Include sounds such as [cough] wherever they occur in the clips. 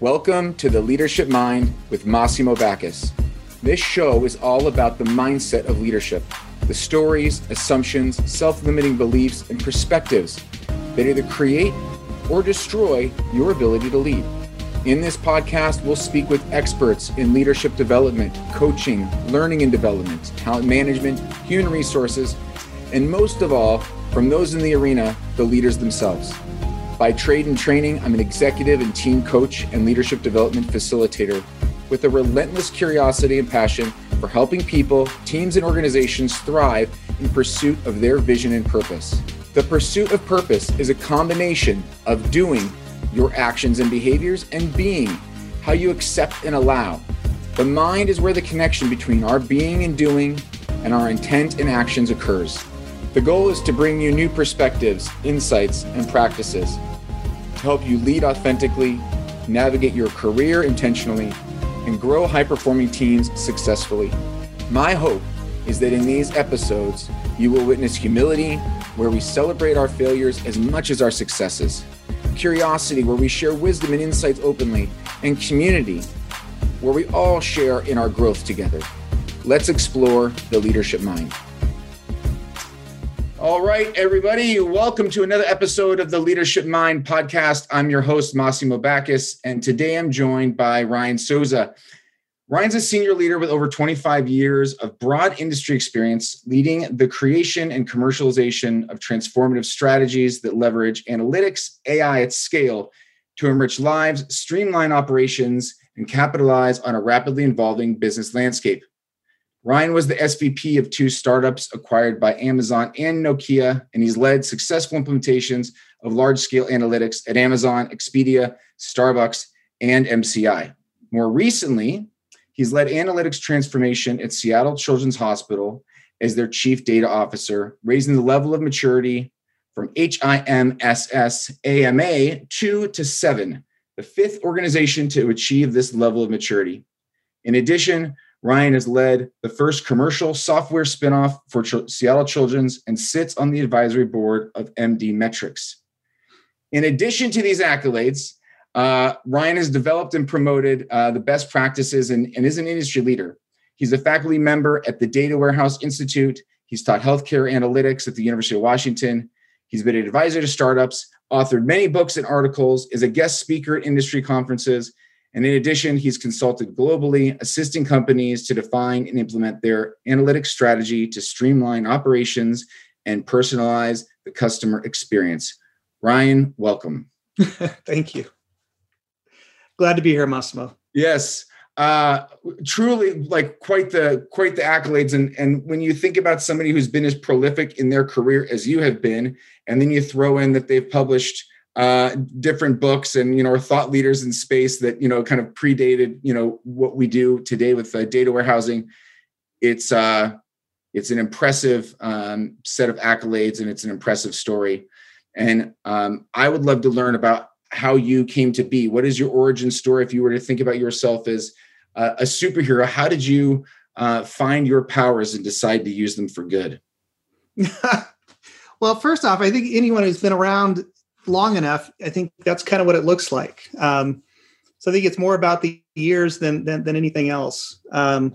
Welcome to the Leadership Mind with Massimo Backus. This show is all about the mindset of leadership, the stories, assumptions, self limiting beliefs, and perspectives that either create or destroy your ability to lead. In this podcast, we'll speak with experts in leadership development, coaching, learning and development, talent management, human resources, and most of all, from those in the arena, the leaders themselves. By trade and training, I'm an executive and team coach and leadership development facilitator with a relentless curiosity and passion for helping people, teams, and organizations thrive in pursuit of their vision and purpose. The pursuit of purpose is a combination of doing your actions and behaviors and being how you accept and allow. The mind is where the connection between our being and doing and our intent and actions occurs. The goal is to bring you new perspectives, insights, and practices to help you lead authentically, navigate your career intentionally, and grow high performing teams successfully. My hope is that in these episodes, you will witness humility, where we celebrate our failures as much as our successes, curiosity, where we share wisdom and insights openly, and community, where we all share in our growth together. Let's explore the leadership mind. All right, everybody, welcome to another episode of the Leadership Mind podcast. I'm your host, Massimo Backus, and today I'm joined by Ryan Sousa. Ryan's a senior leader with over 25 years of broad industry experience leading the creation and commercialization of transformative strategies that leverage analytics, AI at scale to enrich lives, streamline operations, and capitalize on a rapidly evolving business landscape. Ryan was the SVP of two startups acquired by Amazon and Nokia, and he's led successful implementations of large scale analytics at Amazon, Expedia, Starbucks, and MCI. More recently, he's led analytics transformation at Seattle Children's Hospital as their chief data officer, raising the level of maturity from HIMSS AMA 2 to 7, the fifth organization to achieve this level of maturity. In addition, Ryan has led the first commercial software spinoff for Ch- Seattle Children's and sits on the advisory board of MDmetrix. In addition to these accolades, uh, Ryan has developed and promoted uh, the best practices and, and is an industry leader. He's a faculty member at the Data Warehouse Institute. He's taught healthcare analytics at the University of Washington. He's been an advisor to startups, authored many books and articles, is a guest speaker at industry conferences, and in addition, he's consulted globally, assisting companies to define and implement their analytics strategy to streamline operations and personalize the customer experience. Ryan, welcome. [laughs] Thank you. Glad to be here, Massimo. Yes. Uh, truly like quite the quite the accolades and and when you think about somebody who's been as prolific in their career as you have been and then you throw in that they've published uh, different books and you know or thought leaders in space that you know kind of predated you know what we do today with uh, data warehousing. It's uh, it's an impressive um, set of accolades and it's an impressive story. And um, I would love to learn about how you came to be. What is your origin story? If you were to think about yourself as uh, a superhero, how did you uh, find your powers and decide to use them for good? [laughs] well, first off, I think anyone who's been around long enough, I think that's kind of what it looks like. Um, so I think it's more about the years than than, than anything else. Um,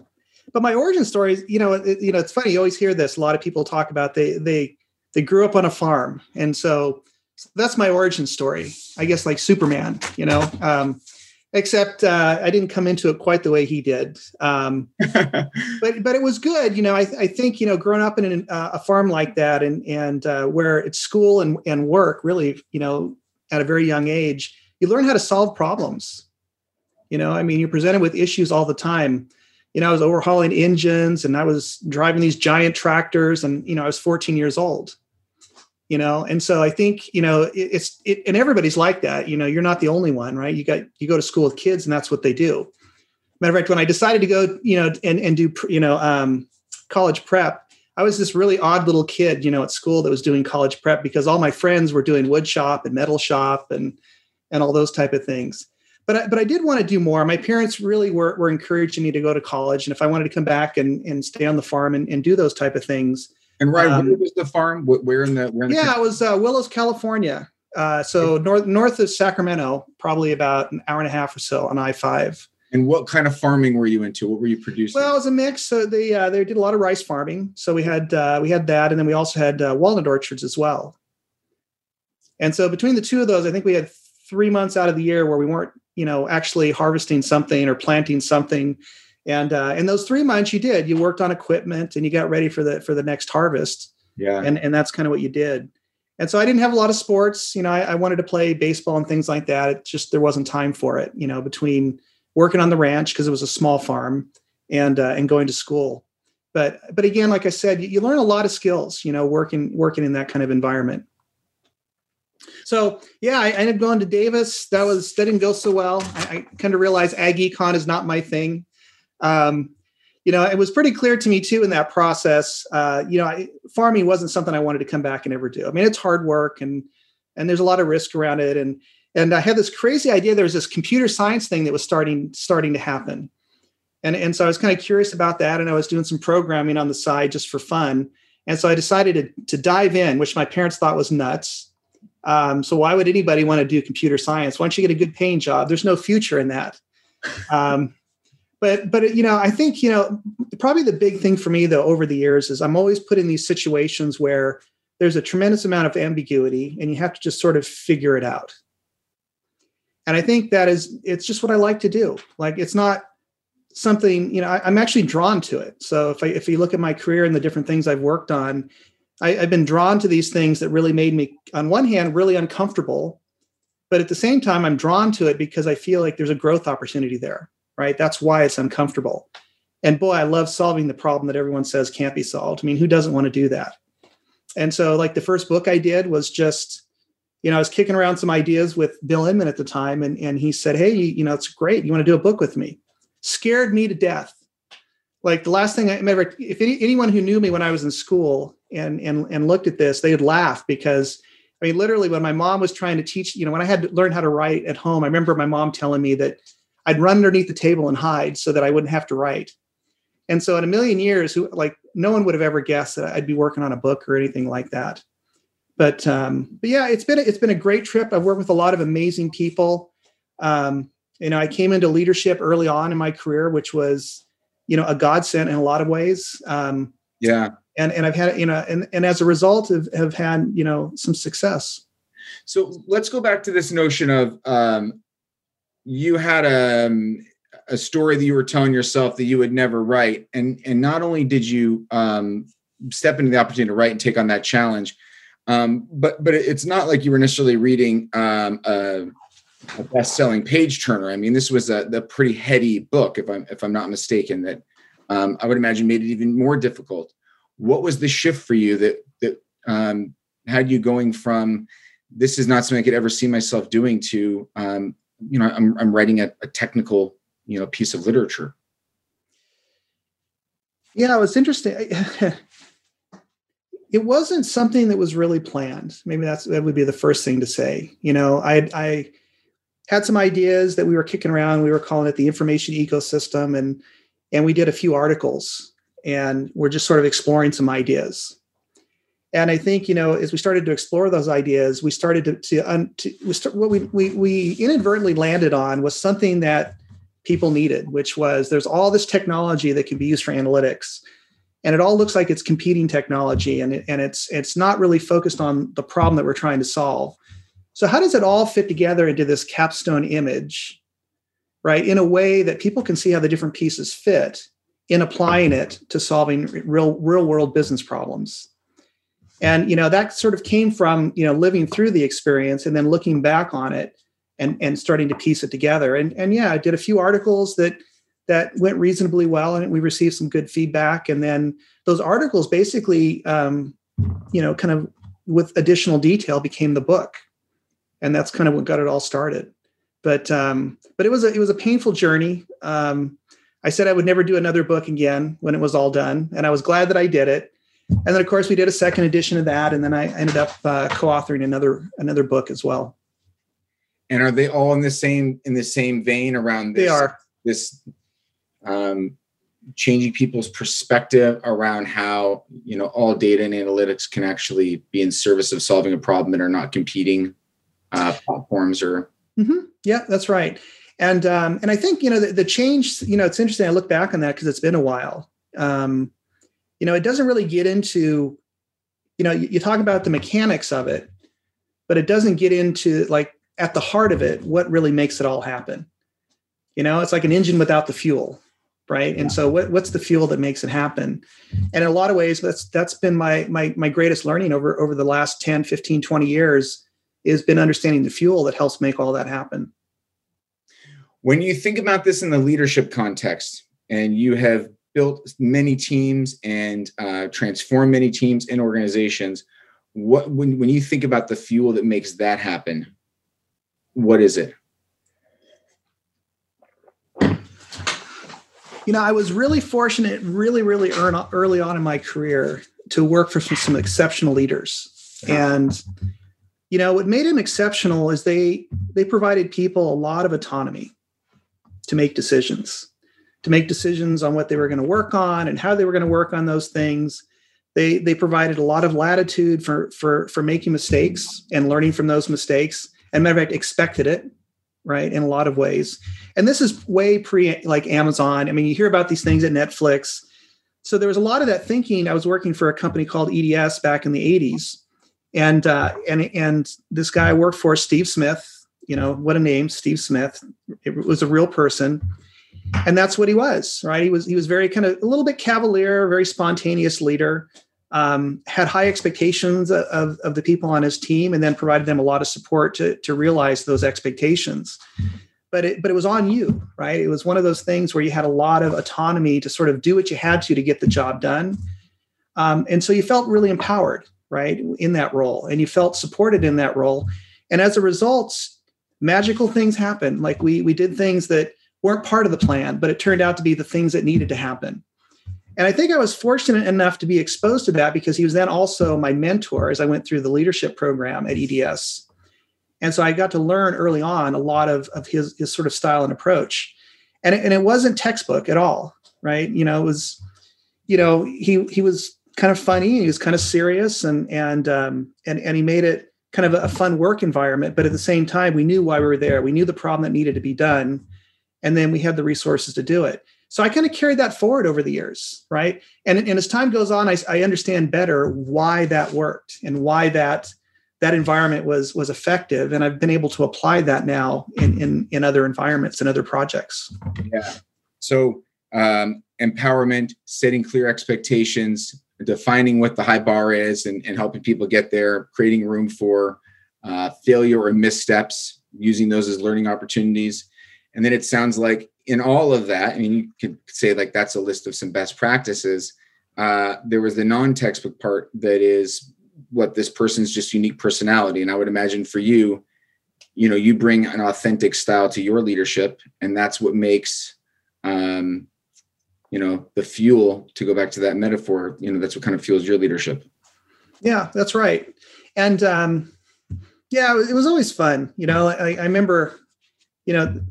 but my origin story, you know, it, you know, it's funny. You always hear this. A lot of people talk about they they they grew up on a farm, and so, so that's my origin story. I guess like Superman, you know. Um, except uh, I didn't come into it quite the way he did. Um, [laughs] but but it was good. You know, I, I think you know, growing up in an, uh, a farm like that, and and uh, where it's school and and work really, you know, at a very young age, you learn how to solve problems. You know, I mean, you're presented with issues all the time. You know, I was overhauling engines and I was driving these giant tractors, and you know, I was 14 years old you know? And so i think you know it, it's it, and everybody's like that you know you're not the only one right? You got you go to school with kids and that's what they do. Matter of fact when i decided to go you know and and do you know um, college prep i was this really odd little kid you know at school that was doing college prep because all my friends were doing wood shop and metal shop and and all those type of things. But I, but I did want to do more. My parents really were, were encouraging me to go to college, and if I wanted to come back and, and stay on the farm and, and do those type of things, and right, um, where was the farm? Where in the? Where in the yeah, it was uh, Willows, California. Uh, so north north of Sacramento, probably about an hour and a half or so on I five. And what kind of farming were you into? What were you producing? Well, it was a mix. So they uh, they did a lot of rice farming. So we had uh, we had that, and then we also had uh, walnut orchards as well. And so between the two of those, I think we had three months out of the year where we weren't, you know, actually harvesting something or planting something. And uh, in those three months, you did. You worked on equipment and you got ready for the for the next harvest. Yeah. And and that's kind of what you did. And so I didn't have a lot of sports. You know, I, I wanted to play baseball and things like that. It just there wasn't time for it. You know, between working on the ranch because it was a small farm and uh, and going to school. But but again, like I said, you, you learn a lot of skills. You know, working working in that kind of environment. So yeah, I, ended up going to Davis. That was that didn't go so well. I, I kind of realized ag econ is not my thing. Um, you know, it was pretty clear to me too in that process. Uh, you know, I, farming wasn't something I wanted to come back and ever do. I mean, it's hard work and and there's a lot of risk around it. And and I had this crazy idea. There was this computer science thing that was starting starting to happen, and and so I was kind of curious about that. And I was doing some programming on the side just for fun. And so I decided to, to dive in, which my parents thought was nuts. Um, so why would anybody want to do computer science? Once you get a good paying job, there's no future in that. Um, but but you know, I think you know probably the big thing for me though over the years is I'm always put in these situations where there's a tremendous amount of ambiguity, and you have to just sort of figure it out. And I think that is it's just what I like to do. Like it's not something you know I, am actually drawn to it so if I, if you look at my career and the different things i've worked on I, have been drawn to these things that really made me, on one hand, really uncomfortable, but at the same time, I'm drawn to it because I feel like there's a growth opportunity there, right? That's why it's uncomfortable. And boy, I love solving the problem that everyone says can't be solved. I mean, who doesn't want to do that? And so, like the first book I did was just, you know, I was kicking around some ideas with Bill Inmon at the time, and and he said, "Hey, you know, it's great. You want to do a book with me?" Scared me to death. Like the last thing I remember, if any, anyone who knew me when I was in school and and and looked at this, they'd laugh because I mean, literally, when my mom was trying to teach, you know, when I had to learn how to write at home, I remember my mom telling me that I'd run underneath the table and hide so that I wouldn't have to write. And so, in a million years, who like no one would have ever guessed that I'd be working on a book or anything like that. But um, but yeah, it's been a, it's been a great trip. I've worked with a lot of amazing people. Um, you know, I came into leadership early on in my career, which was you know a godsend in a lot of ways. Um, yeah, and and I've had you know and and as a result have have had you know some success. So let's go back to this notion of um, you had a um, a story that you were telling yourself that you would never write, and and not only did you um, step into the opportunity to write and take on that challenge, um, but but it's not like you were necessarily reading um, a, a best-selling page turner. I mean, this was a the pretty heady book, if I'm if I'm not mistaken. That um, I would imagine made it even more difficult what was the shift for you that that um, had you going from this is not something I could ever see myself doing to um, you know I'm, I'm writing a, a technical you know piece of literature. Yeah, it was interesting. [laughs] it wasn't something that was really planned. Maybe that's that would be the first thing to say. You know, I I had some ideas that we were kicking around. We were calling it the information ecosystem, and and we did a few articles and we're just sort of exploring some ideas and i think you know as we started to explore those ideas we started to, to, um, to we start, what we, we we inadvertently landed on was something that people needed which was there's all this technology that can be used for analytics. And it all looks like it's competing technology and, it, and it's it's not really focused on the problem that we're trying to solve. So how does it all fit together into this capstone image right in a way that people can see how the different pieces fit in applying it to solving real real world business problems and you know that sort of came from you know living through the experience and then looking back on it and and starting to piece it together. And and yeah i did a few articles that that went reasonably well and we received some good feedback. And then those articles basically um, you know kind of with additional detail became the book. And that's kind of what got it all started. But um, but it was a it was a painful journey. Um, I said I would never do another book again when it was all done, and I was glad that I did it. And then, of course, we did a second edition of that, and then I ended up uh, co-authoring another another book as well. And are they all in the same in the same vein around this? They are this um, changing people's perspective around how you know all data and analytics can actually be in service of solving a problem and are not competing uh, platforms or. Mm-hmm. Yeah, that's right. And um, and I think you know the, the, change. You know, it's interesting. I look back on that because it's been a while. Um, you know, it doesn't really get into. You know, you, you talk about the mechanics of it, but it doesn't get into like at the heart of it what really makes it all happen. You know, it's like an engine without the fuel right and so what, what's the fuel that makes it happen and in a lot of ways that's that's been my my my greatest learning over over the last 10 15 20 years is been understanding the fuel that helps make all that happen when you think about this in the leadership context and you have built many teams and uh, transformed many teams and organizations. What when, when you think about the fuel that makes that happen what is it? You know, I was really fortunate, really, really early on in my career to work for some, some exceptional leaders. And, you know, what made them exceptional is they they provided people a lot of autonomy to make decisions, to make decisions on what they were going to work on and how they were going to work on those things. They they provided a lot of latitude for for for making mistakes and learning from those mistakes. And matter of fact, expected it right in a lot of ways. And this is way pre like amazon. I mean you hear about these things at netflix. So there was a lot of that thinking. I was working for a company called eds back in the 80s and uh, and and this guy I worked for steve smith. You know what a name steve smith. It was a real person and that's what he was right? He was he was very kind of a little bit cavalier very spontaneous leader um, had high expectations of, of the people on his team and then provided them a lot of support to, to realize those expectations. But it, but it was on you right? It was one of those things where you had a lot of autonomy to sort of do what you had to to get the job done. Um, and so you felt really empowered right in that role and you felt supported in that role. And as a result magical things happen. Like we we did things that weren't part of the plan but it turned out to be the things that needed to happen and I think I was fortunate enough to be exposed to that because he was then also my mentor as I went through the leadership program at EDS. And so I got to learn early on a lot of, of his, his sort of style and approach. And, and it wasn't textbook at all, right? You know, it was, you know, he he was kind of funny, he was kind of serious and and um and and he made it kind of a fun work environment, but at the same time, we knew why we were there. We knew the problem that needed to be done. And then we had the resources to do it. So I kind of carried that forward over the years, right? And, and as time goes on, I, I understand better why that worked and why that that environment was was effective and i've been able to apply that now in in, in other environments and other projects yeah so um, empowerment setting clear expectations defining what the high bar is and, and helping people get there creating room for uh, failure or missteps using those as learning opportunities and then it sounds like in all of that, I mean, you could say like that's a list of some best practices. Uh, there was the non-textbook part that is what this person's just unique personality, and I would imagine for you, you know, you bring an authentic style to your leadership, and that's what makes, um, you know, the fuel. To go back to that metaphor, you know, that's what kind of fuels your leadership. Yeah, that's right, and um, yeah, it was always fun. You know, I, I remember, you know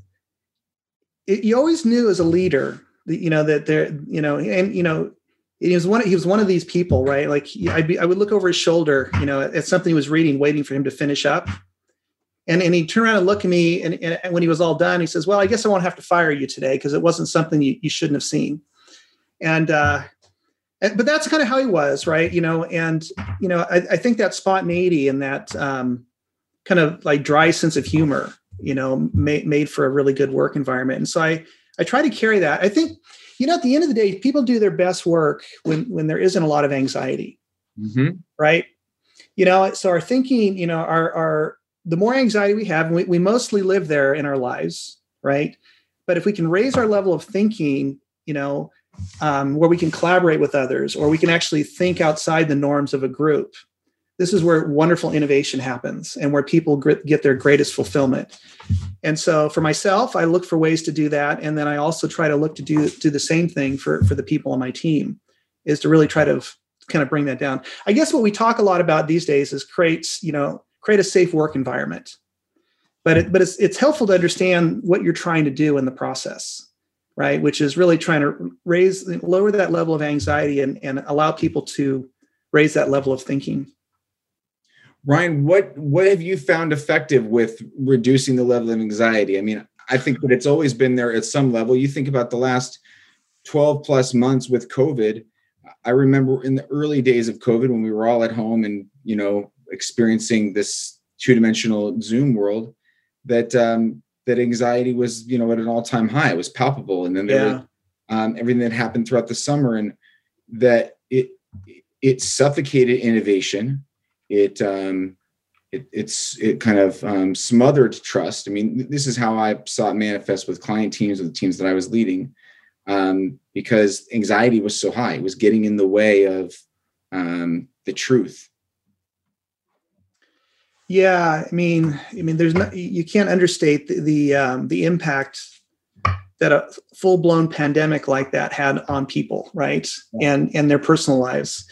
it, you always knew as a leader that you know that there you know and you know he was one he was one of these people right? Like I'd be, I would look over his shoulder you know at something he was reading waiting for him to finish up. And and he turned around and looked at me and, and when he was all done he says well I guess I won't have to fire you today because it wasn't something you, you shouldn't have seen. And uh but that's kind of how he was right? You know and you know I, I think that spontaneity and that um kind of like dry sense of humor you know made, made for a really good work environment. And so i i try to carry that. I think you know at the end of the day people do their best work when when there isn't a lot of anxiety. Mm-hmm. right? You know so our thinking you know our our the more anxiety we have we, we mostly live there in our lives right? But if we can raise our level of thinking you know um, where we can collaborate with others or we can actually think outside the norms of a group this is where wonderful innovation happens and where people get their greatest fulfillment. And so for myself i look for ways to do that. And then i also try to look to do do the same thing for for the people on my team is to really try to kind of bring that down. I guess what we talk a lot about these days is creates you know create a safe work environment. But it, but it's it's helpful to understand what you're trying to do in the process right? Which is really trying to raise lower that level of anxiety and and allow people to raise that level of thinking Ryan, what what have you found effective with reducing the level of anxiety? I mean, I think that it's always been there at some level. You think about the last 12 plus months with COVID. I remember in the early days of COVID when we were all at home and, you know, experiencing this two-dimensional Zoom world, that um, that anxiety was, you know, at an all-time high. It was palpable. And then there yeah. was um, everything that happened throughout the summer and that it it suffocated innovation it um, it, it's it kind of um, smothered trust. I mean, this is how I saw it manifest with client teams or the teams that I was leading, um, because anxiety was so high. It was getting in the way of um, the truth. Yeah, I mean, I mean, there's not you can't understate the the, um, the impact that a full blown pandemic like that had on people, right, yeah. and and their personal lives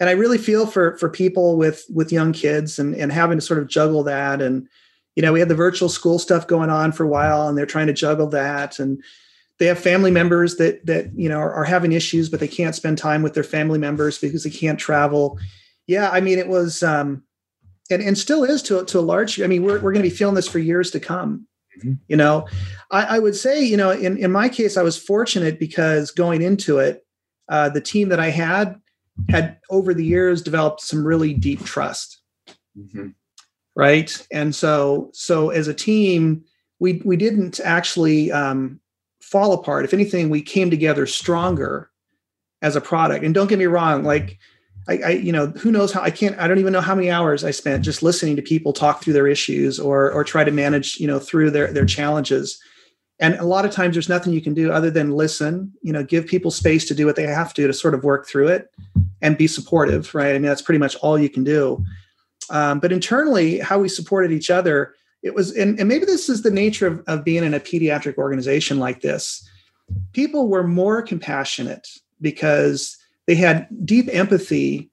and I really feel for for people with with young kids and and having to sort of juggle that. And you know we had the virtual school stuff going on for a while and they're trying to juggle that. And they have family members that that you know are, are having issues but they can't spend time with their family members because they can't travel. Yeah i mean it was um and and still is to to a large i mean we're, we're going to be feeling this for years to come mm-hmm. you know? I, I would say you know in in my case i was fortunate because going into it uh, the team that i had had over the years developed some really deep trust. Mm-hmm. right? And so so as a team we we didn't actually um, fall apart. If anything we came together stronger as a product. And don't get me wrong like I, I, you know who knows how i can't i don't even know how many hours i spent just listening to people talk through their issues or or try to manage you know through their their challenges. And a lot of times there's nothing you can do other than listen you know give people space to do what they have to to sort of work through it and be supportive right? I mean that's pretty much all you can do. Um, but internally how we supported each other it was and, and maybe this is the nature of, of being in a pediatric organization like this. People were more compassionate because they had deep empathy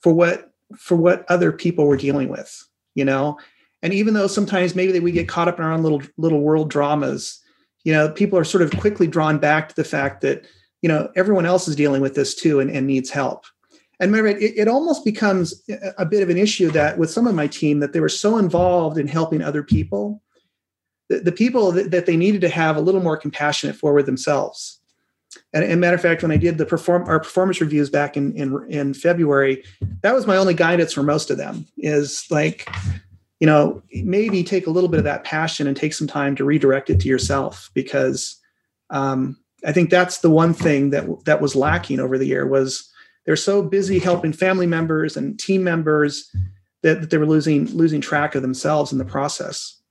for what for what other people were dealing with you know? And even though sometimes maybe we get caught up in our own little little world dramas you know people are sort of quickly drawn back to the fact that you know everyone else is dealing with this too and, and needs help and remember it, it almost becomes a bit of an issue that with some of my team that they were so involved in helping other people the, the people that, that, they needed to have a little more compassionate for themselves. And, and matter of fact when i did the perform our performance reviews back in, in in february that was my only guidance for most of them is like you know maybe take a little bit of that passion and take some time to redirect it to yourself because um, i think that's the one thing that that was lacking over the year was they're so busy helping family members and team members that, that they were losing losing track of themselves in the process.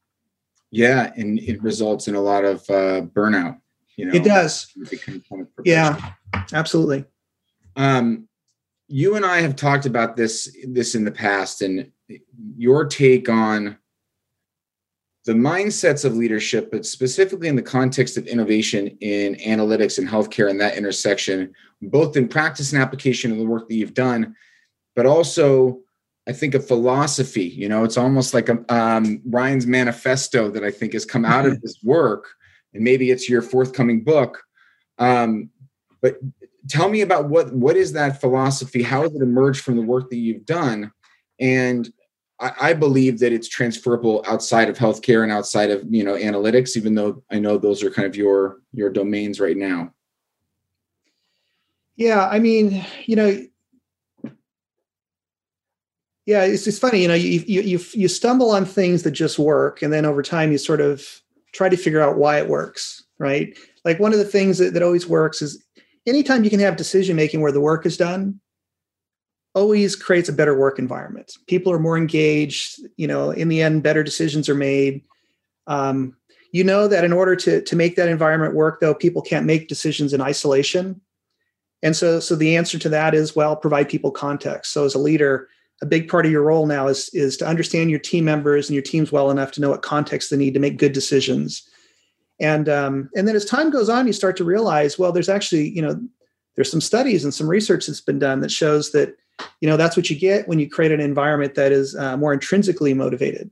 Yeah and it results in a lot of uh, burnout you know? it does yeah absolutely. Um you and i have talked about this this in the past and your take on the mindsets of leadership, but specifically in the context of innovation in analytics and healthcare and that intersection, both in practice and application of the work that you've done, but also I think a philosophy. You know, it's almost like a, um, Ryan's manifesto that I think has come out of [laughs] this work, and maybe it's your forthcoming book. Um, but tell me about what what is that philosophy? How has it emerged from the work that you've done? and I, I believe that it's transferable outside of healthcare and outside of you know analytics, even though I know those are kind of your your domains right now. Yeah, I mean, you know, yeah, it's it's funny, you know, you you you you stumble on things that just work, and then over time you sort of try to figure out why it works, right? Like one of the things that, that always works is anytime you can have decision making where the work is done, always creates a better work environment. People are more engaged. You know, in the end, better decisions are made. Um, you know that in order to to make that environment work, though, people can't make decisions in isolation. And so, so the answer to that is well, provide people context. So, as a leader, a big part of your role now is is to understand your team members and your teams well enough to know what context they need to make good decisions. And um, and then as time goes on, you start to realize, well, there's actually you know there's some studies and some research that's been done that shows that you know that's what you get when you create an environment that is uh, more intrinsically motivated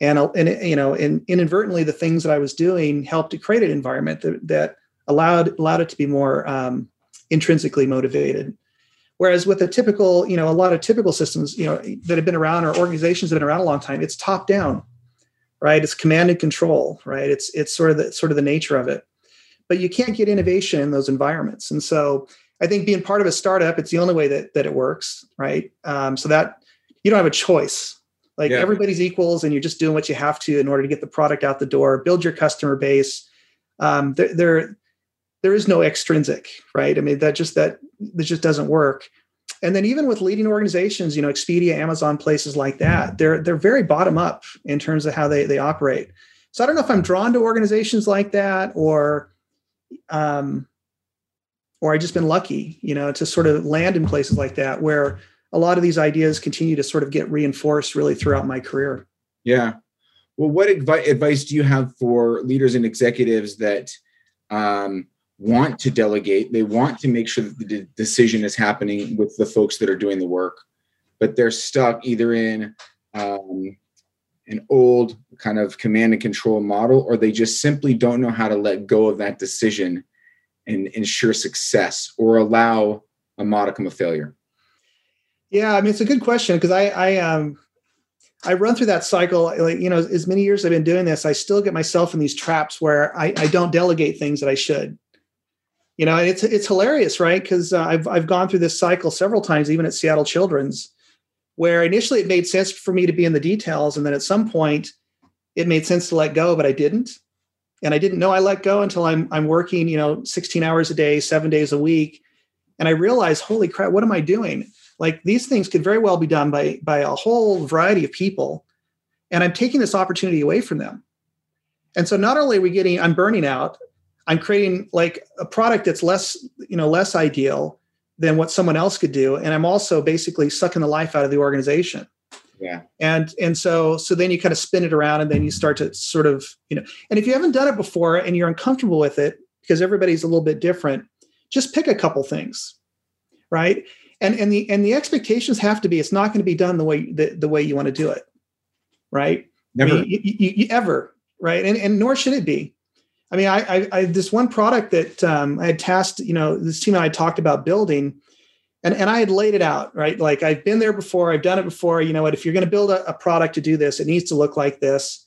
and and you know and inadvertently the things that i was doing helped to create an environment that, that allowed allowed it to be more um, intrinsically motivated Whereas with a typical, you know, a lot of typical systems, you know, that have been around or organizations that have been around a long time, it's top down, right? It's command and control, right? It's it's sort of the sort of the nature of it. But you can't get innovation in those environments. And so I think being part of a startup, it's the only way that that it works, right? Um, so that you don't have a choice. Like yeah. everybody's equals, and you're just doing what you have to in order to get the product out the door, build your customer base. Um, there, there, there is no extrinsic, right? I mean, that just that that just doesn't work. And then even with leading organizations, you know, Expedia, Amazon, places like that, they're they're very bottom up in terms of how they they operate. So I don't know if I'm drawn to organizations like that or um, or I just been lucky, you know, to sort of land in places like that where a lot of these ideas continue to sort of get reinforced really throughout my career. Yeah. Well, what advi- advice do you have for leaders and executives that um, want to delegate? They want to make sure that the decision is happening with the folks that are doing the work, but they're stuck either in um, an old kind of command and control model, or they just simply don't know how to let go of that decision and ensure success or allow a modicum of failure? Yeah, I mean it's a good question because I I um I run through that cycle like you know as many years I've been doing this I still get myself in these traps where I, I don't delegate things that I should. You know, it's it's hilarious, right? Because uh, I've I've gone through this cycle several times, even at Seattle Children's, where initially it made sense for me to be in the details, and then at some point it made sense to let go, but I didn't and I didn't know I let go until I'm I'm working, you know, 16 hours a day, seven days a week, and I realized, holy crap, what am I doing? Like these things could very well be done by by a whole variety of people, and I'm taking this opportunity away from them. And so not only are we getting, I'm burning out, I'm creating like a product that's less, you know, less ideal than what someone else could do, and I'm also basically sucking the life out of the organization yeah. And and so so then you kind of spin it around and then you start to sort of you know and if you haven't done it before and you're uncomfortable with it because everybody's a little bit different just pick a couple things right? And and the and the expectations have to be it's not going to be done the way the, the way you want to do it right? Never. I mean, you, you, you, ever right? And and nor should it be. I mean i i, I this one product that um, i had tasked you know this team and i talked about building and and I had laid it out right. Like I've been there before, I've done it before. You know what? If you're going to build a, a product to do this, it needs to look like this.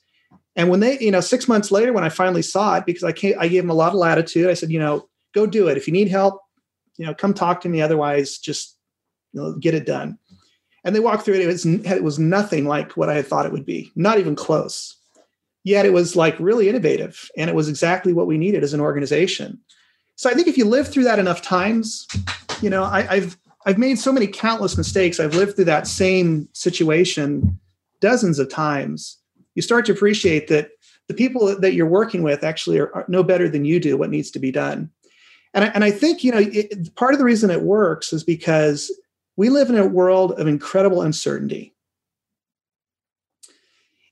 And when they, you know, six months later, when I finally saw it, because I can't, I gave them a lot of latitude. I said, you know, go do it. If you need help, you know, come talk to me. Otherwise, just you know, get it done. And they walked through it. It was it was nothing like what I had thought it would be. Not even close. Yet it was like really innovative, and it was exactly what we needed as an organization. So I think if you live through that enough times, you know, I, I've I've made so many countless mistakes. I've lived through that same situation dozens of times. You start to appreciate that the people that you're working with actually are, are no better than you do what needs to be done. And I, and I think you know it, part of the reason it works is because we live in a world of incredible uncertainty.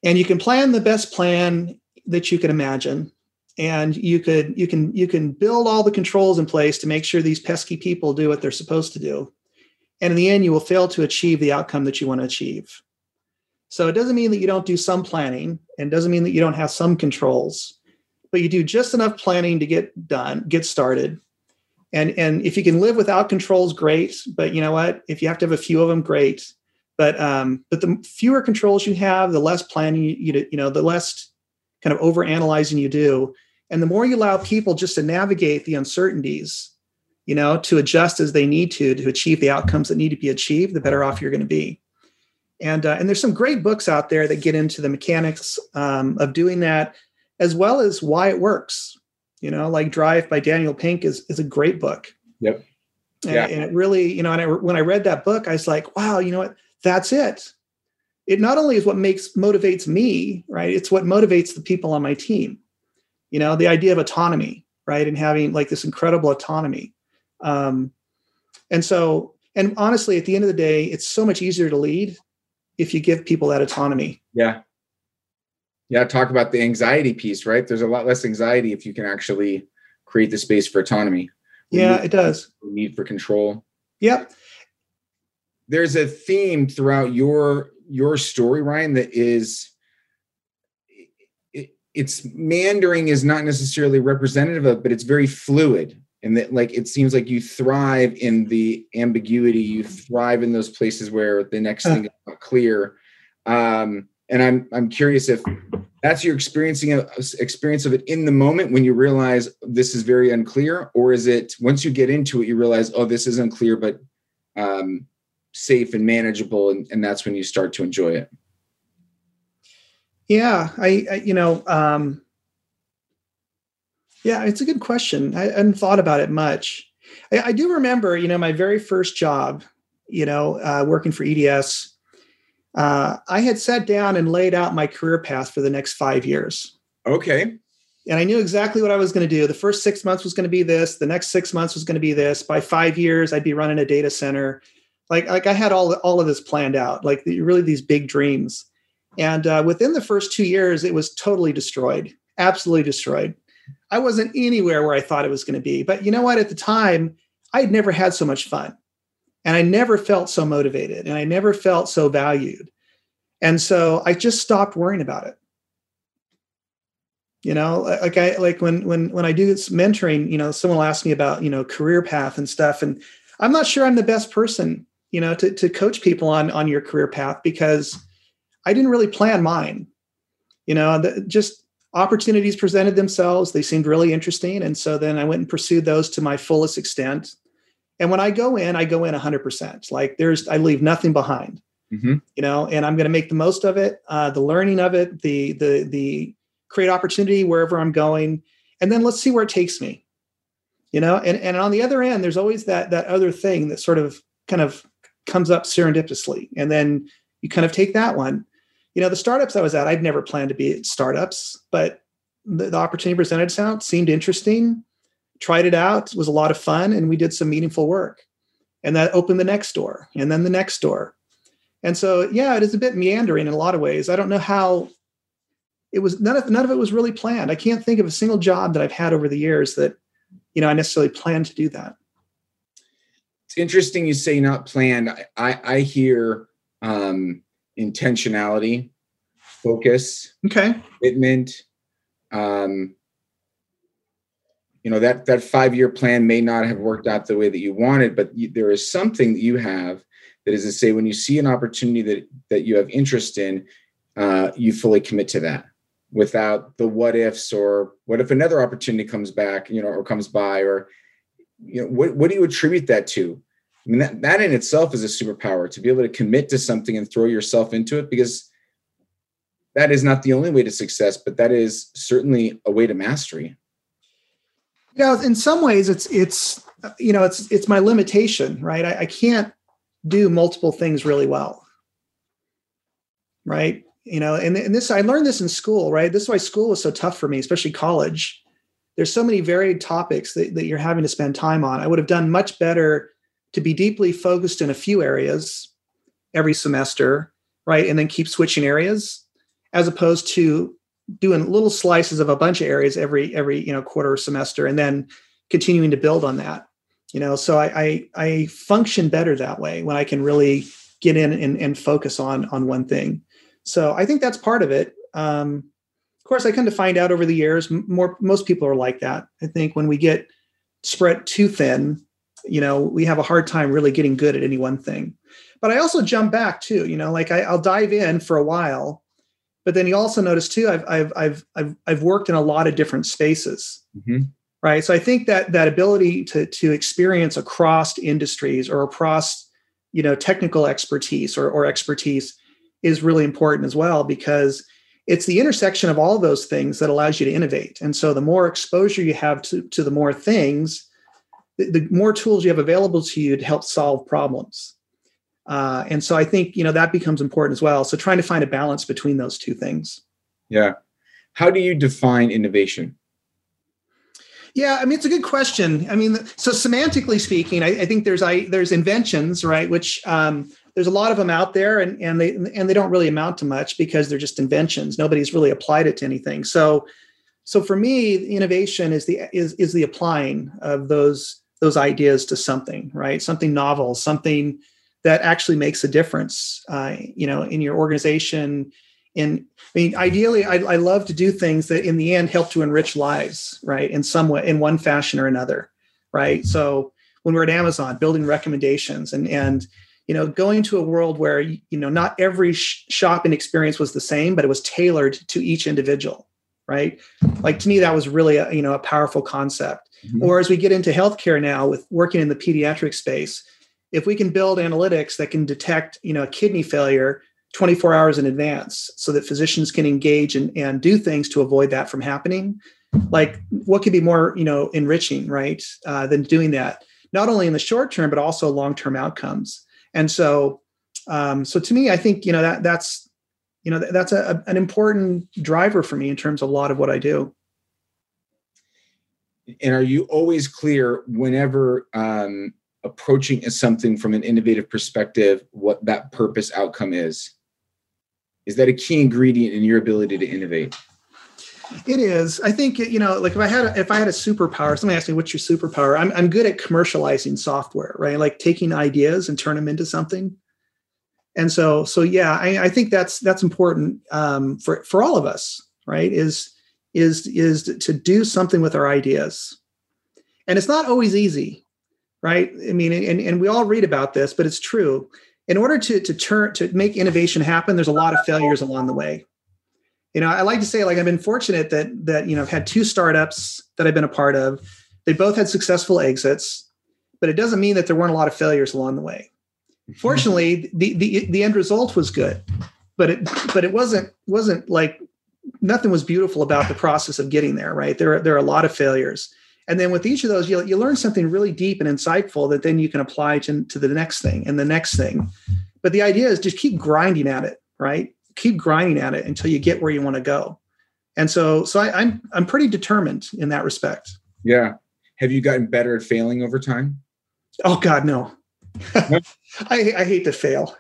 And you can plan the best plan that you can imagine and you could you can you can build all the controls in place to make sure these pesky people do what they're supposed to do and in the end, you will fail to achieve the outcome that you want to achieve. So it doesn't mean that you don't do some planning and doesn't mean that you don't have some controls, but you do just enough planning to get done, get started. And, and if you can live without controls, great. But you know what? If you have to have a few of them, great. But um, but the fewer controls you have, the less planning you, you you know, the less kind of over analyzing you do, and the more you allow people just to navigate the uncertainties, you know, to adjust as they need to to achieve the outcomes that need to be achieved, the better off you're going to be. And uh, and there's some great books out there that get into the mechanics um, of doing that, as well as why it works. You know, like Drive by Daniel Pink is is a great book. Yep. Yeah. And, and it really, you know, and I, when I read that book, I was like, wow, you know what? That's it. It not only is what makes motivates me, right? It's what motivates the people on my team. You know, the idea of autonomy, right, and having like this incredible autonomy um, and so, and honestly, at the end of the day, it's so much easier to lead if you give people that autonomy. Yeah. Yeah. Talk about the anxiety piece, right? There's a lot less anxiety if you can actually create the space for autonomy. Yeah, it does. Need for control. Yep. There's a theme throughout your your story, Ryan, that is it's meandering is not necessarily representative of, but it's very fluid and that like it seems like you thrive in the ambiguity you thrive in those places where the next thing is not clear. Um, and i'm i'm curious if that's your experiencing experience of it in the moment when you realize this is very unclear or is it once you get into it you realize oh this is unclear but um, safe and manageable and, and that's when you start to enjoy it? Yeah i, I you know um, yeah it's a good question i, hadn't thought about it much I, I, do remember you know my very first job you know uh, working for eds uh, I had sat down and laid out my career path for the next five years. Okay. And I knew exactly what I was going to do. The first six months was going to be this. The next six months was going to be this. By five years, I'd be running a data center. Like, like I had all all of this planned out. Like the, really these big dreams. And uh, within the first two years, it was totally destroyed. Absolutely destroyed. I wasn't anywhere where I thought it was going to be. But you know what? At the time, I had never had so much fun. And I never felt so motivated and I never felt so valued. And so I just stopped worrying about it. You know, like I like when when when I do this mentoring, you know, someone will ask me about, you know, career path and stuff. And I'm not sure I'm the best person, you know, to, to coach people on on your career path because I didn't really plan mine. You know, the, just opportunities presented themselves. They seemed really interesting. And so then I went and pursued those to my fullest extent. And when I go in, I go in 100%. Like there's, I leave nothing behind. Mm-hmm. You know, and I'm going to make the most of it, uh, the learning of it, the the the create opportunity wherever I'm going, and then let's see where it takes me. You know, and and on the other end, there's always that that other thing that sort of kind of comes up serendipitously, and then you kind of take that one. You know, the startups I was at, I'd never planned to be at startups, but the, the opportunity presented itself seemed interesting tried it out. It was a lot of fun, and we did some meaningful work. And that opened the next door, and then the next door. And so, yeah, it is a bit meandering in a lot of ways. I don't know how it was. None of none of it was really planned. I can't think of a single job that I've had over the years that, you know, I necessarily planned to do that. It's interesting you say not planned. I I hear um, intentionality, focus, okay, commitment. Um, you know that that five year plan may not have worked out the way that you wanted but you, there is something that you have that is to say when you see an opportunity that that you have interest in uh, you fully commit to that without the what ifs or what if another opportunity comes back you know or comes by or you know what, what do you attribute that to i mean that, that in itself is a superpower to be able to commit to something and throw yourself into it because that is not the only way to success but that is certainly a way to mastery. You know in some ways it's it's you know it's it's my limitation right? I, I, can't do multiple things really well. Right? You know and, and this i learned this in school right? This is why school was so tough for me especially college. There's so many varied topics that, that you're having to spend time on. I would have done much better to be deeply focused in a few areas every semester right and then keep switching areas as opposed to doing little slices of a bunch of areas every every you know quarter or semester and then continuing to build on that you know? So i i, I function better that way when i can really get in and, and focus on on one thing. So i think that's part of it. Um, of course i come to find out over the years more most people are like that. I think when we get spread too thin you know we have a hard time really getting good at any one thing but i also jump back too you know like I, i'll dive in for a while but then you also notice too, I've I've I've I've, I've worked in a lot of different spaces. Mm-hmm. Right. So I think that that ability to to experience across industries or across, you know, technical expertise or, or expertise is really important as well because it's the intersection of all of those things that allows you to innovate. And so the more exposure you have to, to the more things, the, the more tools you have available to you to help solve problems. Uh, and so I think you know that becomes important as well. So trying to find a balance between those two things. Yeah. How do you define innovation? Yeah, I mean it's a good question. I mean, so semantically speaking, I, I think there's I there's inventions, right? Which um, there's a lot of them out there, and and they and they don't really amount to much because they're just inventions. Nobody's really applied it to anything. So, so for me, innovation is the is is the applying of those those ideas to something, right? Something novel, something that actually makes a difference, uh, you know, in your organization. In, I mean, ideally, I, I love to do things that in the end help to enrich lives, right? In some way, in one fashion or another. right? So when we're at Amazon, building recommendations and and you know going to a world where you know not every sh- shopping experience was the same, but it was tailored to each individual, right? Like to me, that was really a you know a powerful concept. Mm-hmm. Or as we get into healthcare now, with working in the pediatric space, if we can build analytics that can detect you know a kidney failure 24 hours in advance so that physicians can engage and, and do things to avoid that from happening like what could be more you know enriching right uh, than doing that not only in the short term but also long term outcomes and so um, so to me i think you know that that's you know that's a, an important driver for me in terms of a lot of what i do. And are you always clear whenever um, approaching something from an innovative perspective what that purpose outcome is? Is that a key ingredient in your ability to innovate? It is. I think you know like if i had a, if i had a superpower somebody asked me what's your superpower? I'm, I'm good at commercializing software right? Like taking ideas and turn them into something and so so yeah i, I think that's that's important um, for for all of us right? Is is is to do something with our ideas. And it's not always easy right? I mean and, and we all read about this but it's true. In order to to turn to make innovation happen there's a lot of failures along the way. You know i like to say like i've been fortunate that that you know i've had two startups that i've been a part of. They both had successful exits but it doesn't mean that there weren't a lot of failures along the way fortunately the the, the end result was good but it but it wasn't wasn't like nothing was beautiful about the process of getting there right there there are a lot of failures and then with each of those, you, you learn something really deep and insightful that then you can apply to, to the next thing and the next thing. But the idea is just keep grinding at it, right? Keep grinding at it until you get where you want to go. And so, so I, I'm I'm pretty determined in that respect. Yeah. Have you gotten better at failing over time? Oh God, no. [laughs] I, I hate to fail.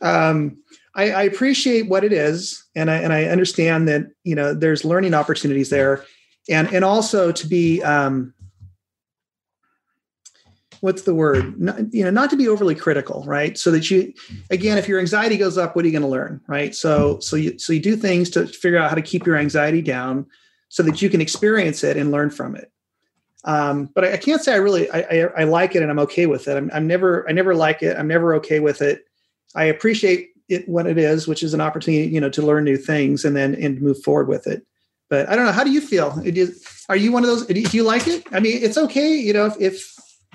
Um, I, I, appreciate what it is, and I and I understand that you know there's learning opportunities there, and and also to be um, what's the word? Not, you know not to be overly critical right? So that you again if your anxiety goes up what are you going to learn right? So so you so you do things to figure out how to keep your anxiety down so that you can experience it and learn from it um, but I, I, can't say i really I, I, I, like it and i'm okay with it I'm, I'm never i never like it i'm never okay with it i appreciate it when it is which is an opportunity you know to learn new things and then and move forward with it but I don't know. How do you feel? Are you one of those? Do you like it? I mean, it's okay, you know, if if,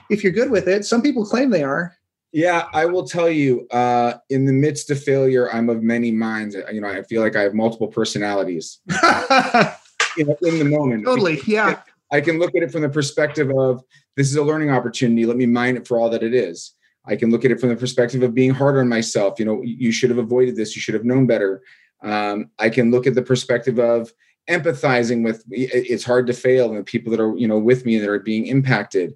if you're good with it. Some people claim they are. Yeah, I will tell you. Uh, in the midst of failure, I'm of many minds. You know, I feel like I have multiple personalities. [laughs] you know, in the moment, totally. Yeah, I can look at it from the perspective of this is a learning opportunity. Let me mine it for all that it is. I can look at it from the perspective of being hard on myself. You know, you should have avoided this. You should have known better. Um, I can look at the perspective of empathizing with it's hard to fail and the people that are you know with me that are being impacted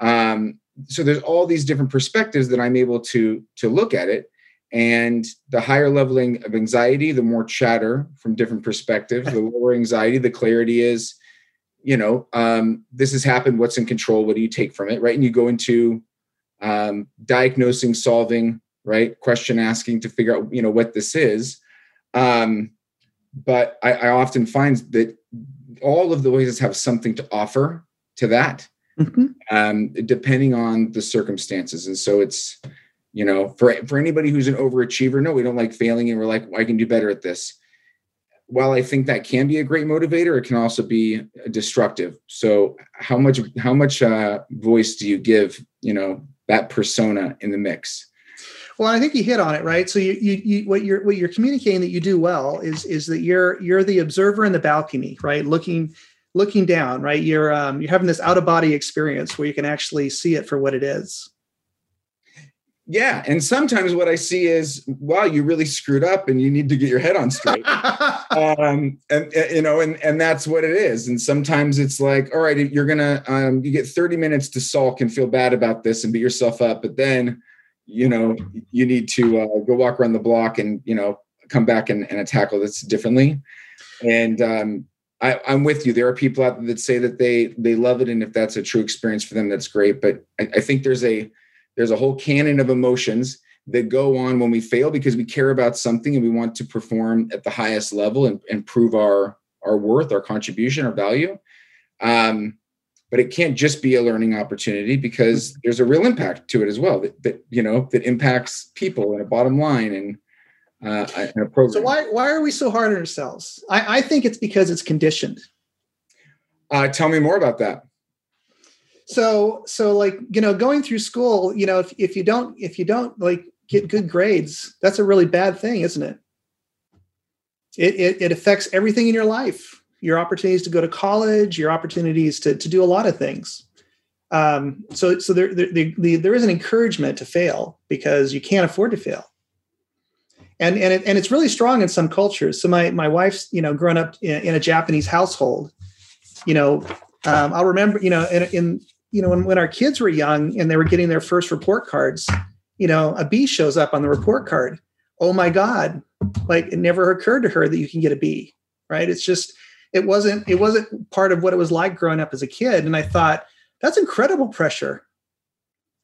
um, so there's all these different perspectives that i'm able to to look at it and the higher leveling of anxiety the more chatter from different perspectives the lower anxiety the clarity is you know um, this has happened what's in control what do you take from it right and you go into um, diagnosing solving right question asking to figure out you know what this is um, but I, I, often find that all of the voices have something to offer to that, mm-hmm. um, depending on the circumstances. And so it's, you know, for for anybody who's an overachiever, no, we don't like failing, and we're like, well, I can do better at this. While I think that can be a great motivator, it can also be destructive. So, how much how much uh, voice do you give, you know, that persona in the mix? Well, I think you hit on it, right? So you, you, you, what you're what you're communicating that you do well is is that you're you're the observer in the balcony, right? Looking looking down, right? You're um, you're having this out of body experience where you can actually see it for what it is. Yeah, and sometimes what I see is, wow, you really screwed up, and you need to get your head on straight. [laughs] um, and you know, and and that's what it is. And sometimes it's like, all right, you're gonna um, you get 30 minutes to sulk and feel bad about this and beat yourself up, but then you know you need to uh, go walk around the block and you know come back and, and tackle this differently and um, I, am with you there are people out there that say that they they love it and if that's a true experience for them that's great but I, I think there's a there's a whole canon of emotions that go on when we fail because we care about something and we want to perform at the highest level and, and prove our our worth our contribution our value um, but it can't just be a learning opportunity because there's a real impact to it as well that, that you know that impacts people and a bottom line and uh, and a program. So why why are we so hard on ourselves? I, I think it's because it's conditioned. Uh, tell me more about that. So so like you know going through school, you know if if you don't if you don't like get good grades, that's a really bad thing, isn't it? It it, it affects everything in your life your opportunities to go to college, your opportunities to, to do a lot of things. Um, so so there, there, there, there is an encouragement to fail because you can't afford to fail. And, and, it, and it's really strong in some cultures. So my, my wife's, you know, growing up in, in a Japanese household, you know, um, I'll remember, you know, in, in you know, when, when our kids were young and they were getting their first report cards, you know, a B shows up on the report card. Oh my God. Like it never occurred to her that you can get a B, right? It's just, it wasn't it wasn't part of what it was like growing up as a kid and i thought that's incredible pressure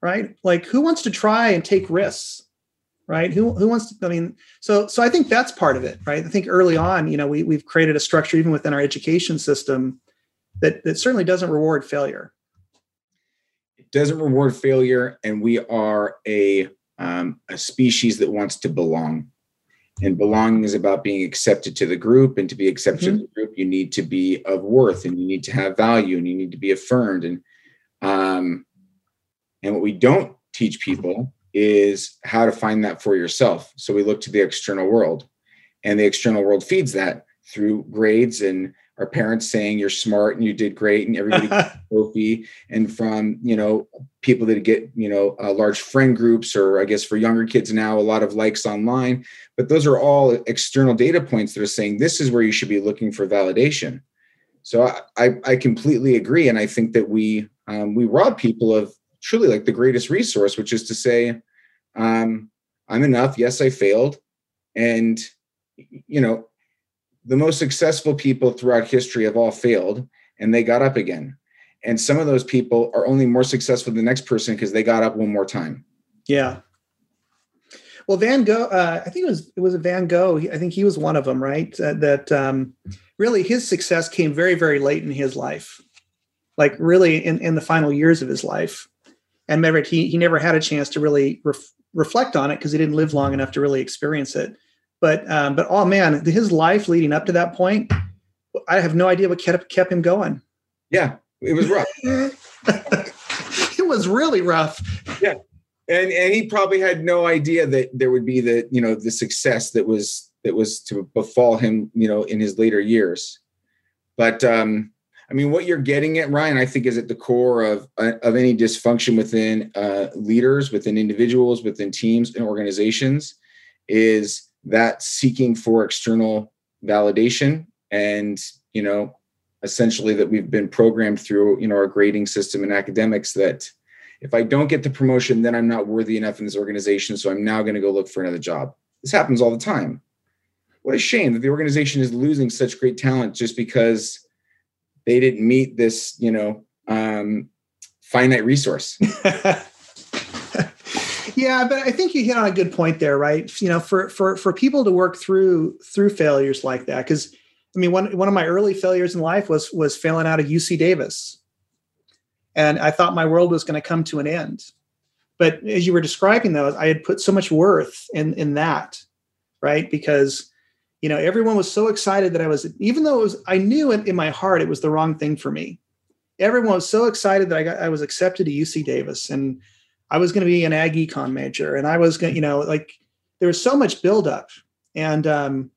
right like who wants to try and take risks right who, who wants to i mean so so i think that's part of it right i think early on you know we, we've created a structure even within our education system that that certainly doesn't reward failure. It doesn't reward failure and we are a um, a species that wants to belong. And belonging is about being accepted to the group and to be accepted mm-hmm. to the group you need to be of worth and you need to have value and you need to be affirmed. And um and what we don't teach people is how to find that for yourself. So we look to the external world and the external world feeds that through grades and our parents saying you're smart and you did great and everybody [laughs] trophy. And from you know people that get you know uh, large friend groups or i guess for younger kids now a lot of likes online. But those are all external data points that are saying this is where you should be looking for validation. So i i, I completely agree. And i think that we um, we rob people of truly like the greatest resource which is to say um, i'm enough. Yes i failed. And you know the most successful people throughout history have all failed and they got up again. And some of those people are only more successful than the next person because they got up one more time. Yeah. Well, Van Gogh, uh, I think it was it was Van Gogh. I think he was one of them, right? Uh, that um, really his success came very very late in his life, like really in, in the final years of his life. And remember, he he never had a chance to really ref, reflect on it because he didn't live long enough to really experience it. But um, but oh man, his life leading up to that point, I have no idea what kept kept him going. Yeah, it was rough. [laughs] it was really rough. Yeah, and and he probably had no idea that there would be the you know the success that was that was to befall him you know in his later years. But um, I mean, what you're getting at, Ryan, I think is at the core of of any dysfunction within uh, leaders, within individuals, within teams and organizations, is that seeking for external validation and you know essentially that we've been programmed through you know our grading system and academics that if i don't get the promotion then i'm not worthy enough in this organization so i'm now going to go look for another job. This happens all the time. What a shame that the organization is losing such great talent just because they didn't meet this you know um, finite resource [laughs] yeah, but I think you hit on a good point there, right? You know, for for for people to work through through failures like that, because I mean, one one of my early failures in life was was failing out of UC Davis, and I thought my world was going to come to an end. But as you were describing those, I had put so much worth in in that, right? Because you know everyone was so excited that I was, even though it was, I knew in, in my heart it was the wrong thing for me. Everyone was so excited that I got I was accepted to UC Davis and I was going to be an ag econ major, and I was going, you know, like there was so much buildup, and um,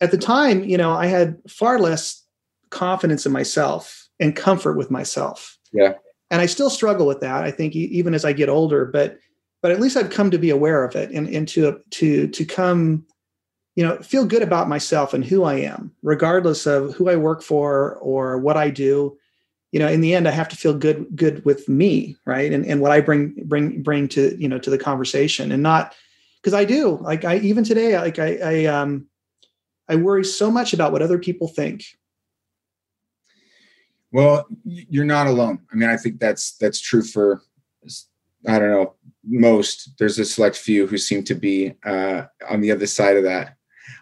at the time, you know, I had far less confidence in myself and comfort with myself. Yeah, and I still struggle with that. I think even as I get older, but but at least I've come to be aware of it and, and to to to come, you know, feel good about myself and who I am, regardless of who I work for or what I do you know in the end i have to feel good good with me right? And, and what i bring bring bring to you know to the conversation and not because i do like i even today like i i um i worry so much about what other people think. Well you're not alone. I mean i think that's that's true for i don't know most. There's a select few who seem to be uh, on the other side of that.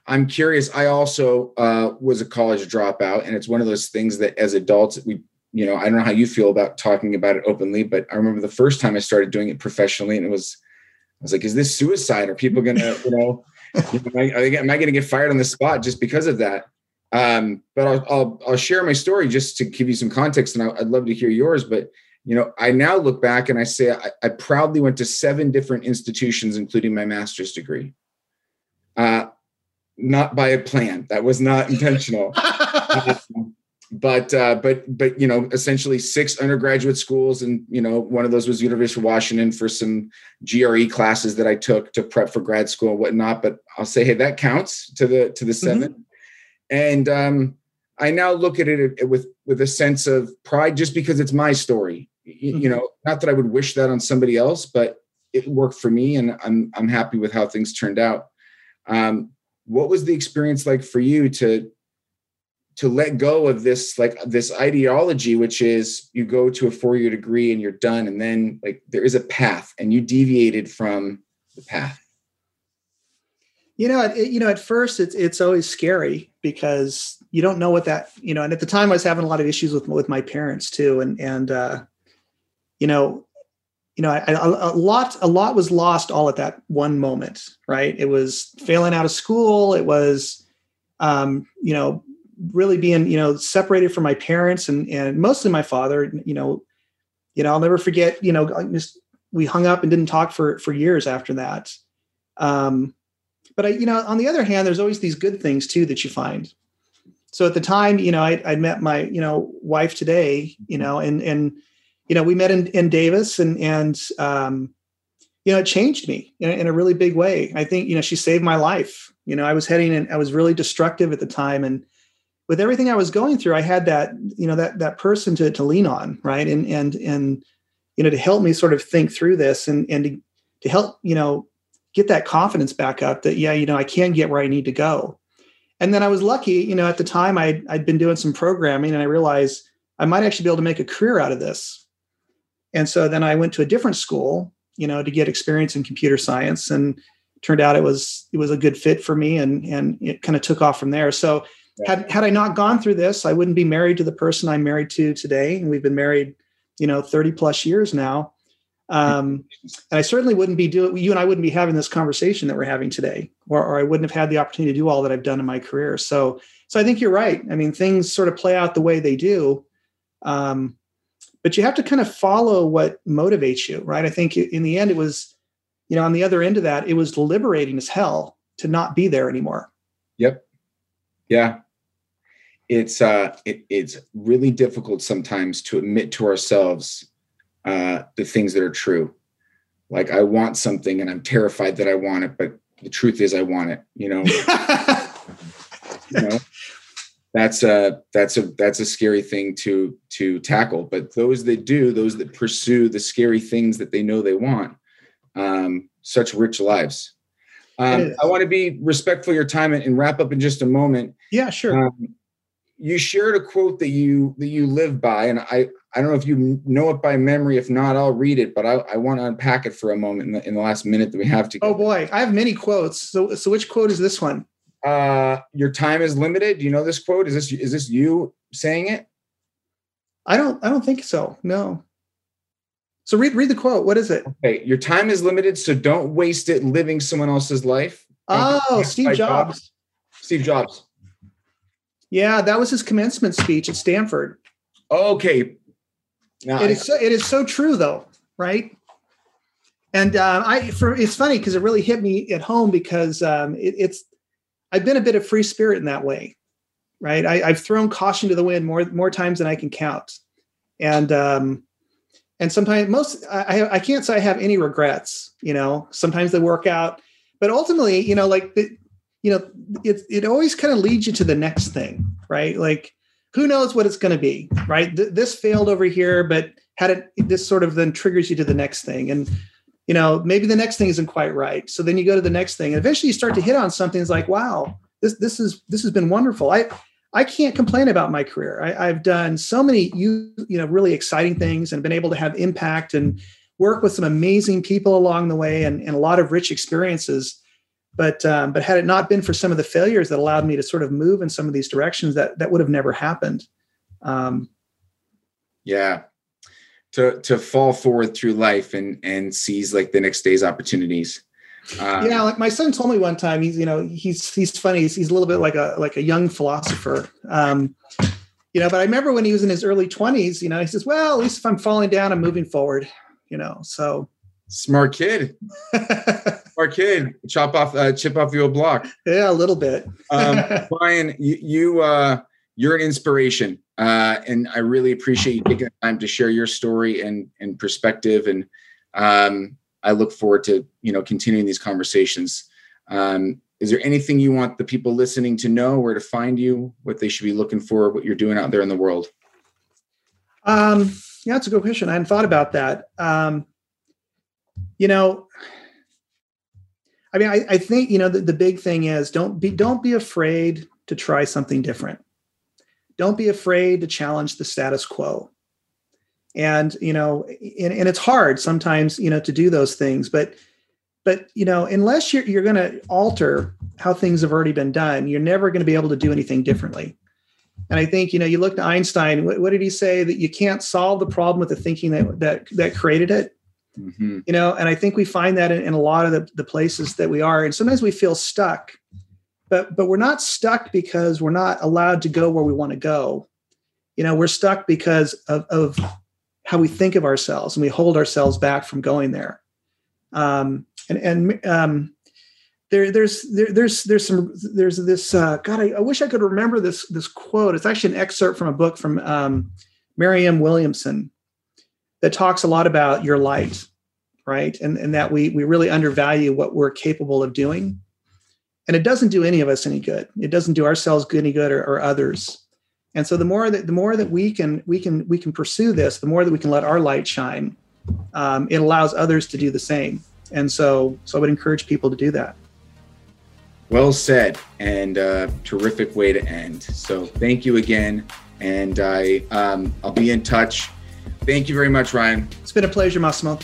I'm curious i also uh, was a college dropout and it's one of those things that as adults we you know, I don't know how you feel about talking about it openly, but I remember the first time I started doing it professionally, and it was, I was like, is this suicide? Are people gonna, you know, am I, am I gonna get fired on the spot just because of that? Um, but I'll, I'll, I'll share my story just to give you some context, and I, I'd love to hear yours. But you know, I now look back and I say I, I proudly went to seven different institutions, including my master's degree. Uh, not by a plan. That was not intentional. [laughs] um, but uh, but but you know, essentially six undergraduate schools, and you know, one of those was University of Washington for some GRE classes that I took to prep for grad school and whatnot. But I'll say, hey, that counts to the to the 7 mm-hmm. And um, I now look at it with with a sense of pride, just because it's my story. Mm-hmm. You know, not that I would wish that on somebody else, but it worked for me, and I'm I'm happy with how things turned out. Um, what was the experience like for you to to let go of this like this ideology which is you go to a four-year degree and you're done and then like there is a path and you deviated from the path. You know it, you know at first it's it's always scary because you don't know what that you know and at the time i was having a lot of issues with with my parents too and and uh you know you know I, a lot a lot was lost all at that one moment right? It was failing out of school it was um you know really being you know separated from my parents and and mostly my father you know you know i'll never forget you know just we hung up and didn't talk for for years after that um but i you know on the other hand there's always these good things too that you find so at the time you know i i met my you know wife today you know and and you know we met in in davis and and um you know it changed me in, in a really big way i think you know she saved my life you know i was heading and i was really destructive at the time and with everything I was going through, I had that, you know, that that person to to lean on, right? And and and you know, to help me sort of think through this and and to, to help, you know, get that confidence back up that yeah, you know, I can get where I need to go. And then I was lucky, you know, at the time I I'd been doing some programming and I realized I might actually be able to make a career out of this. And so then I went to a different school, you know, to get experience in computer science and turned out it was it was a good fit for me and and it kind of took off from there. So had had I not gone through this, I wouldn't be married to the person I'm married to today, and we've been married, you know, 30 plus years now. Um, and I certainly wouldn't be doing you and I wouldn't be having this conversation that we're having today, or, or I wouldn't have had the opportunity to do all that I've done in my career. So, so I think you're right. I mean, things sort of play out the way they do, um, but you have to kind of follow what motivates you, right? I think in the end, it was, you know, on the other end of that, it was liberating as hell to not be there anymore. Yep. Yeah. It's uh it, it's really difficult sometimes to admit to ourselves uh the things that are true. Like I want something and I'm terrified that I want it, but the truth is I want it, you know. [laughs] you know? That's a that's a that's a scary thing to to tackle. But those that do, those that pursue the scary things that they know they want, um, such rich lives. Um, I want to be respectful of your time and, and, wrap up in just a moment. Yeah, sure. Um, you shared a quote that you that you live by, and I I don't know if you know it by memory. If not, I'll read it. But I, I want to unpack it for a moment in the, in the last minute that we have to. Oh boy, I have many quotes. So so which quote is this one? Uh, your time is limited. Do you know this quote? Is this is this you saying it? I don't I don't think so. No. So read read the quote. What is it? Okay, your time is limited, so don't waste it living someone else's life. Oh, Steve Jobs. Steve Jobs. Yeah, that was his commencement speech at Stanford. Okay. Now it I, is so, it is so true though, right? And uh, I for it's funny because it really hit me at home because um, it, it's I've been a bit of free spirit in that way, right? I, have thrown caution to the wind more more times than I can count, and um, and sometimes most I, I can't say I have any regrets. You know, sometimes they work out, but ultimately, you know, like the, you know, it it always kind of leads you to the next thing, right? Like who knows what it's going to be, right? Th- this failed over here, but had it this sort of then triggers you to the next thing, and you know maybe the next thing isn't quite right, so then you go to the next thing, and eventually you start to hit on something. It's like, wow, this this is this has been wonderful. I I can't complain about my career. I, have done so many you you know really exciting things and been able to have impact and work with some amazing people along the way and, and a lot of rich experiences. But um, but had it not been for some of the failures that allowed me to sort of move in some of these directions, that that would have never happened. Um, Yeah. To to fall forward through life and and seize like the next day's opportunities. Um, yeah, like my son told me one time. He's you know he's he's funny. He's, he's a little bit like a like a young philosopher. Um, you know, but I remember when he was in his early twenties. You know, he says, "Well, at least if I'm falling down, I'm moving forward." You know, so smart kid. [laughs] kid. Chop off, uh, chip off your block. Yeah, a little bit. um, [laughs] Ryan, you, you uh, you're an inspiration, uh, and I really appreciate you taking the time to share your story and and perspective. And um, I look forward to you know continuing these conversations. Um, is there anything you want the people listening to know, where to find you, what they should be looking for, what you're doing out there in the world? Um, yeah, that's a good question. I hadn't thought about that. Um, you know, I mean, I, I think you know the, the big thing is don't be don't be afraid to try something different. Don't be afraid to challenge the status quo. And you know, and, and it's hard sometimes, you know, to do those things, but but you know, unless you're you're going to alter how things have already been done, you're never going to be able to do anything differently. And I think you know, you look to Einstein. What, what did he say? That you can't solve the problem with the thinking that that that created it Mm-hmm. You know, and I think we find that in, in a lot of the, the places that we are. And sometimes we feel stuck, but but we're not stuck because we're not allowed to go where we want to go. You know, we're stuck because of, of how we think of ourselves and we hold ourselves back from going there. Um, and and um, there, there's there, there's there's some there's this uh, God I, I, wish I could remember this this quote. It's actually an excerpt from a book from um, Marianne Williamson, that talks a lot about your light, right? And, and that we, we really undervalue what we're capable of doing. And it doesn't do any of us any good. It doesn't do ourselves any good or, or others. And so the more that the more that we can we can we can pursue this, the more that we can let our light shine, um, it allows others to do the same. And so so I would encourage people to do that. Well said, and uh, terrific way to end. So thank you again, and I um, I'll be in touch Thank you very much, Ryan. It's been a pleasure, Massimo.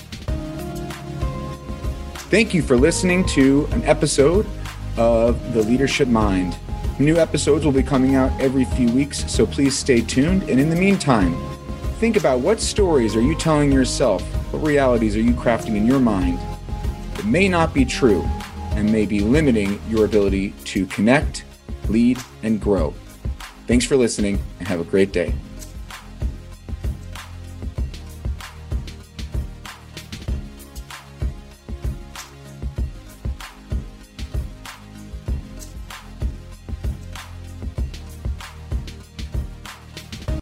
Thank you for listening to an episode of The Leadership Mind. New episodes will be coming out every few weeks, so please stay tuned. And in the meantime, think about what stories are you telling yourself? What realities are you crafting in your mind that may not be true and may be limiting your ability to connect, lead, and grow? Thanks for listening and have a great day.